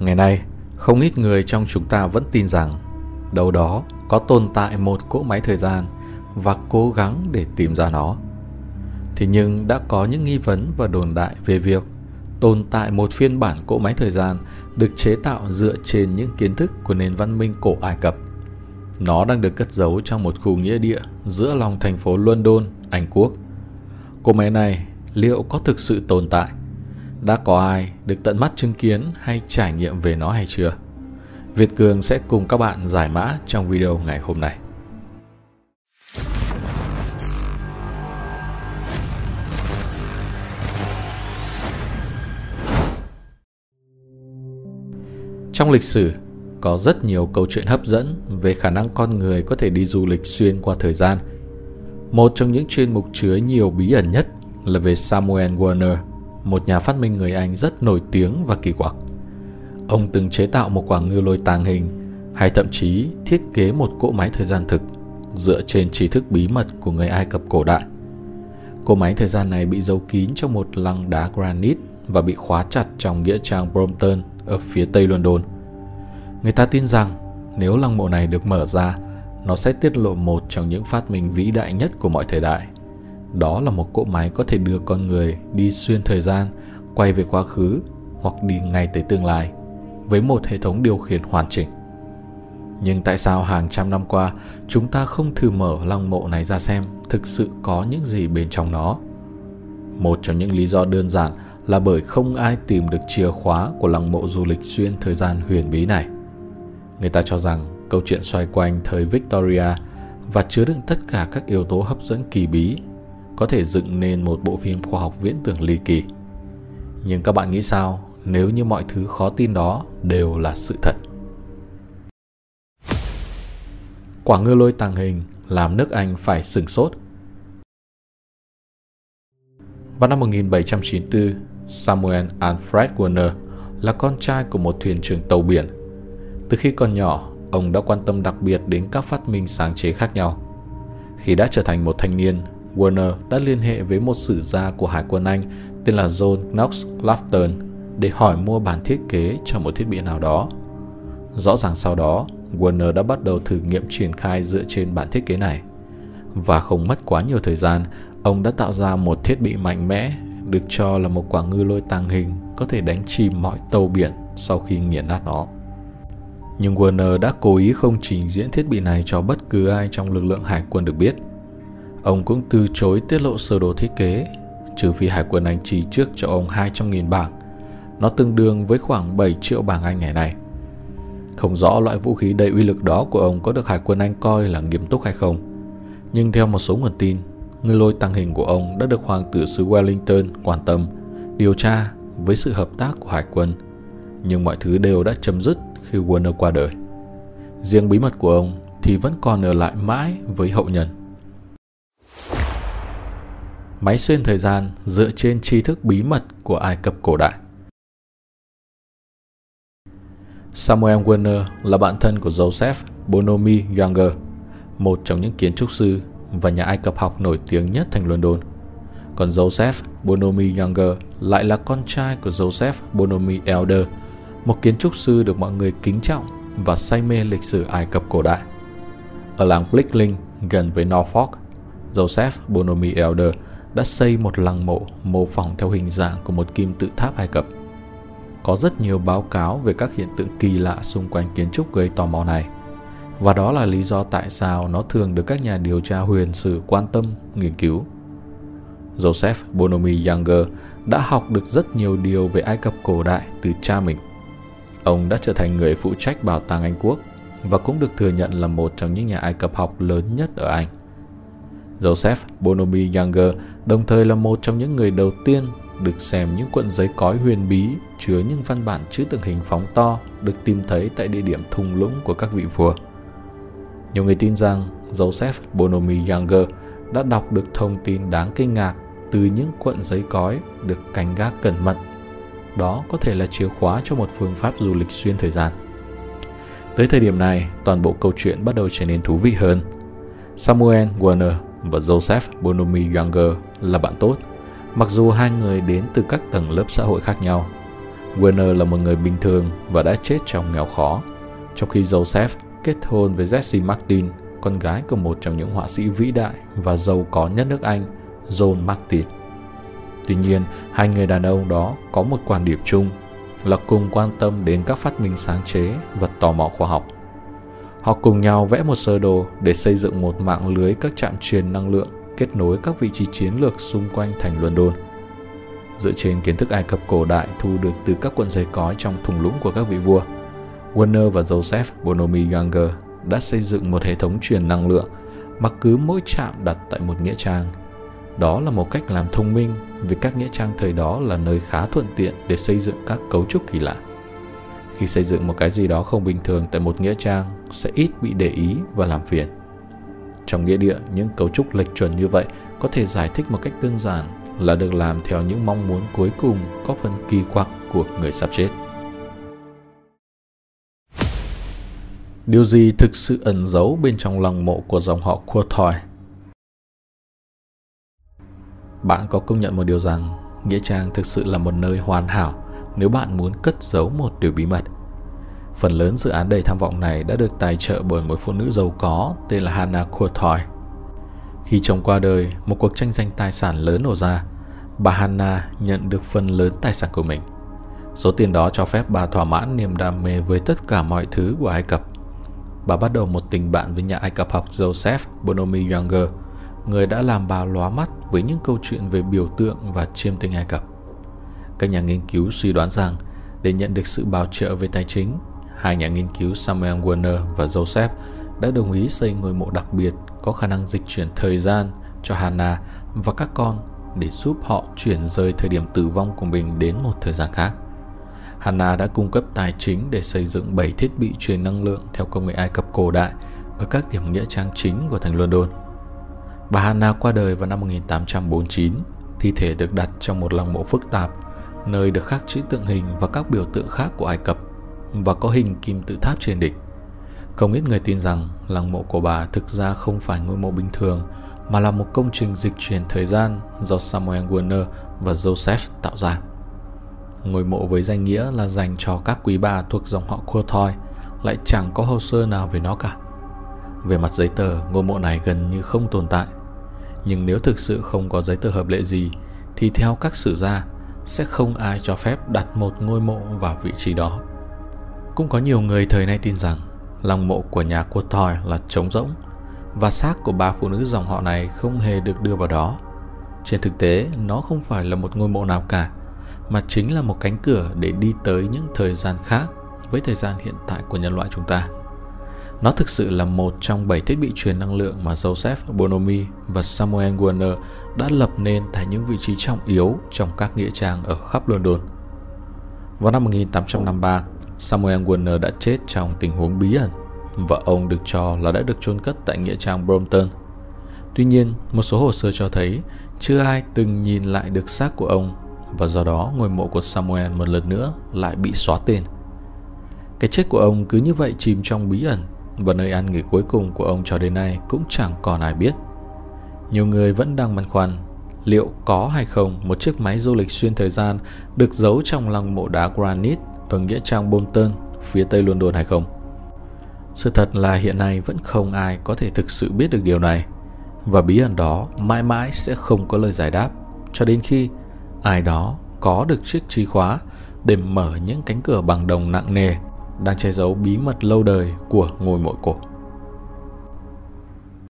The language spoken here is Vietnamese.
Ngày nay, không ít người trong chúng ta vẫn tin rằng đâu đó có tồn tại một cỗ máy thời gian và cố gắng để tìm ra nó. Thế nhưng đã có những nghi vấn và đồn đại về việc tồn tại một phiên bản cỗ máy thời gian được chế tạo dựa trên những kiến thức của nền văn minh cổ Ai Cập. Nó đang được cất giấu trong một khu nghĩa địa giữa lòng thành phố London, Anh Quốc. Cỗ máy này liệu có thực sự tồn tại? Đã có ai được tận mắt chứng kiến hay trải nghiệm về nó hay chưa? Việt Cường sẽ cùng các bạn giải mã trong video ngày hôm nay. Trong lịch sử, có rất nhiều câu chuyện hấp dẫn về khả năng con người có thể đi du lịch xuyên qua thời gian. Một trong những chuyên mục chứa nhiều bí ẩn nhất là về Samuel Werner, một nhà phát minh người Anh rất nổi tiếng và kỳ quặc. Ông từng chế tạo một quả ngư lôi tàng hình hay thậm chí thiết kế một cỗ máy thời gian thực dựa trên tri thức bí mật của người Ai Cập cổ đại. Cỗ máy thời gian này bị giấu kín trong một lăng đá granite và bị khóa chặt trong nghĩa trang Brompton ở phía tây London. Người ta tin rằng nếu lăng mộ này được mở ra, nó sẽ tiết lộ một trong những phát minh vĩ đại nhất của mọi thời đại. Đó là một cỗ máy có thể đưa con người đi xuyên thời gian, quay về quá khứ hoặc đi ngay tới tương lai với một hệ thống điều khiển hoàn chỉnh. Nhưng tại sao hàng trăm năm qua chúng ta không thử mở lăng mộ này ra xem thực sự có những gì bên trong nó? Một trong những lý do đơn giản là bởi không ai tìm được chìa khóa của lăng mộ du lịch xuyên thời gian huyền bí này. Người ta cho rằng câu chuyện xoay quanh thời Victoria và chứa đựng tất cả các yếu tố hấp dẫn kỳ bí có thể dựng nên một bộ phim khoa học viễn tưởng ly kỳ. Nhưng các bạn nghĩ sao nếu như mọi thứ khó tin đó đều là sự thật? Quả ngư lôi tàng hình làm nước Anh phải sửng sốt. Vào năm 1794, Samuel Alfred Warner là con trai của một thuyền trưởng tàu biển. Từ khi còn nhỏ, ông đã quan tâm đặc biệt đến các phát minh sáng chế khác nhau. Khi đã trở thành một thanh niên, Warner đã liên hệ với một sử gia của Hải quân Anh tên là John Knox Lafton để hỏi mua bản thiết kế cho một thiết bị nào đó. Rõ ràng sau đó, Warner đã bắt đầu thử nghiệm triển khai dựa trên bản thiết kế này. Và không mất quá nhiều thời gian, ông đã tạo ra một thiết bị mạnh mẽ được cho là một quả ngư lôi tàng hình có thể đánh chìm mọi tàu biển sau khi nghiền nát nó. Nhưng Warner đã cố ý không trình diễn thiết bị này cho bất cứ ai trong lực lượng hải quân được biết. Ông cũng từ chối tiết lộ sơ đồ thiết kế, trừ phi hải quân Anh chi trước cho ông 200.000 bảng. Nó tương đương với khoảng 7 triệu bảng Anh ngày nay. Không rõ loại vũ khí đầy uy lực đó của ông có được hải quân Anh coi là nghiêm túc hay không. Nhưng theo một số nguồn tin, người lôi tăng hình của ông đã được Hoàng tử xứ Wellington quan tâm, điều tra với sự hợp tác của hải quân. Nhưng mọi thứ đều đã chấm dứt khi Warner qua đời. Riêng bí mật của ông thì vẫn còn ở lại mãi với hậu nhân. Máy xuyên thời gian dựa trên tri thức bí mật của Ai Cập cổ đại. Samuel Warner là bạn thân của Joseph Bonomi Younger, một trong những kiến trúc sư và nhà Ai Cập học nổi tiếng nhất thành London. Còn Joseph Bonomi Younger lại là con trai của Joseph Bonomi Elder, một kiến trúc sư được mọi người kính trọng và say mê lịch sử Ai Cập cổ đại. Ở làng Blickling gần với Norfolk, Joseph Bonomi Elder đã xây một lăng mộ mô phỏng theo hình dạng của một kim tự tháp Ai Cập. Có rất nhiều báo cáo về các hiện tượng kỳ lạ xung quanh kiến trúc gây tò mò này – và đó là lý do tại sao nó thường được các nhà điều tra huyền sử quan tâm, nghiên cứu. Joseph Bonomi Younger đã học được rất nhiều điều về Ai Cập cổ đại từ cha mình. Ông đã trở thành người phụ trách bảo tàng Anh Quốc và cũng được thừa nhận là một trong những nhà Ai Cập học lớn nhất ở Anh. Joseph Bonomi Younger đồng thời là một trong những người đầu tiên được xem những cuộn giấy cói huyền bí chứa những văn bản chữ tượng hình phóng to được tìm thấy tại địa điểm thung lũng của các vị vua. Nhiều người tin rằng Joseph Bonomi Younger đã đọc được thông tin đáng kinh ngạc từ những cuộn giấy cói được canh gác cẩn mật. Đó có thể là chìa khóa cho một phương pháp du lịch xuyên thời gian. Tới thời điểm này, toàn bộ câu chuyện bắt đầu trở nên thú vị hơn. Samuel Warner và Joseph Bonomi Younger là bạn tốt, mặc dù hai người đến từ các tầng lớp xã hội khác nhau. Werner là một người bình thường và đã chết trong nghèo khó, trong khi Joseph kết hôn với Jessie Martin, con gái của một trong những họa sĩ vĩ đại và giàu có nhất nước Anh, John Martin. Tuy nhiên, hai người đàn ông đó có một quan điểm chung là cùng quan tâm đến các phát minh sáng chế và tò mò khoa học. Họ cùng nhau vẽ một sơ đồ để xây dựng một mạng lưới các trạm truyền năng lượng kết nối các vị trí chiến lược xung quanh thành London. Dựa trên kiến thức Ai Cập cổ đại thu được từ các cuộn giấy cói trong thùng lũng của các vị vua, Warner và Joseph Bonomi Ganger đã xây dựng một hệ thống truyền năng lượng mà cứ mỗi trạm đặt tại một nghĩa trang. Đó là một cách làm thông minh vì các nghĩa trang thời đó là nơi khá thuận tiện để xây dựng các cấu trúc kỳ lạ. Khi xây dựng một cái gì đó không bình thường tại một nghĩa trang sẽ ít bị để ý và làm phiền. Trong nghĩa địa, những cấu trúc lệch chuẩn như vậy có thể giải thích một cách đơn giản là được làm theo những mong muốn cuối cùng có phần kỳ quặc của người sắp chết. Điều gì thực sự ẩn giấu bên trong lòng mộ của dòng họ Courtois? Bạn có công nhận một điều rằng Nghĩa Trang thực sự là một nơi hoàn hảo nếu bạn muốn cất giấu một điều bí mật. Phần lớn dự án đầy tham vọng này đã được tài trợ bởi một phụ nữ giàu có tên là Hannah Courtois. Khi chồng qua đời, một cuộc tranh giành tài sản lớn nổ ra. Bà Hannah nhận được phần lớn tài sản của mình. Số tiền đó cho phép bà thỏa mãn niềm đam mê với tất cả mọi thứ của Ai Cập. Bà bắt đầu một tình bạn với nhà Ai Cập học Joseph Bonomi Younger, người đã làm bà lóa mắt với những câu chuyện về biểu tượng và chiêm tinh Ai Cập. Các nhà nghiên cứu suy đoán rằng để nhận được sự bảo trợ về tài chính, hai nhà nghiên cứu Samuel Werner và Joseph đã đồng ý xây ngôi mộ đặc biệt có khả năng dịch chuyển thời gian cho Hannah và các con để giúp họ chuyển rời thời điểm tử vong của mình đến một thời gian khác. Hannah đã cung cấp tài chính để xây dựng 7 thiết bị truyền năng lượng theo công nghệ Ai Cập cổ đại ở các điểm nghĩa trang chính của thành London. Bà Hannah qua đời vào năm 1849, thi thể được đặt trong một lăng mộ phức tạp, nơi được khắc chữ tượng hình và các biểu tượng khác của Ai Cập và có hình kim tự tháp trên đỉnh. Không ít người tin rằng lăng mộ của bà thực ra không phải ngôi mộ bình thường mà là một công trình dịch chuyển thời gian do Samuel Werner và Joseph tạo ra. Ngôi mộ với danh nghĩa là dành cho các quý bà thuộc dòng họ Courtois lại chẳng có hồ sơ nào về nó cả. Về mặt giấy tờ, ngôi mộ này gần như không tồn tại. Nhưng nếu thực sự không có giấy tờ hợp lệ gì, thì theo các sử gia, sẽ không ai cho phép đặt một ngôi mộ vào vị trí đó. Cũng có nhiều người thời nay tin rằng lăng mộ của nhà Courtois là trống rỗng và xác của ba phụ nữ dòng họ này không hề được đưa vào đó. Trên thực tế, nó không phải là một ngôi mộ nào cả, mà chính là một cánh cửa để đi tới những thời gian khác với thời gian hiện tại của nhân loại chúng ta. Nó thực sự là một trong bảy thiết bị truyền năng lượng mà Joseph Bonomi và Samuel Warner đã lập nên tại những vị trí trọng yếu trong các nghĩa trang ở khắp London. Vào năm 1853, Samuel Warner đã chết trong tình huống bí ẩn và ông được cho là đã được chôn cất tại nghĩa trang Brompton. Tuy nhiên, một số hồ sơ cho thấy chưa ai từng nhìn lại được xác của ông và do đó ngôi mộ của Samuel một lần nữa lại bị xóa tên. Cái chết của ông cứ như vậy chìm trong bí ẩn và nơi an nghỉ cuối cùng của ông cho đến nay cũng chẳng còn ai biết. Nhiều người vẫn đang băn khoăn liệu có hay không một chiếc máy du lịch xuyên thời gian được giấu trong lăng mộ đá granite ở nghĩa trang Bolton, phía tây London hay không. Sự thật là hiện nay vẫn không ai có thể thực sự biết được điều này và bí ẩn đó mãi mãi sẽ không có lời giải đáp cho đến khi ai đó có được chiếc chìa khóa để mở những cánh cửa bằng đồng nặng nề đang che giấu bí mật lâu đời của ngôi mộ cổ.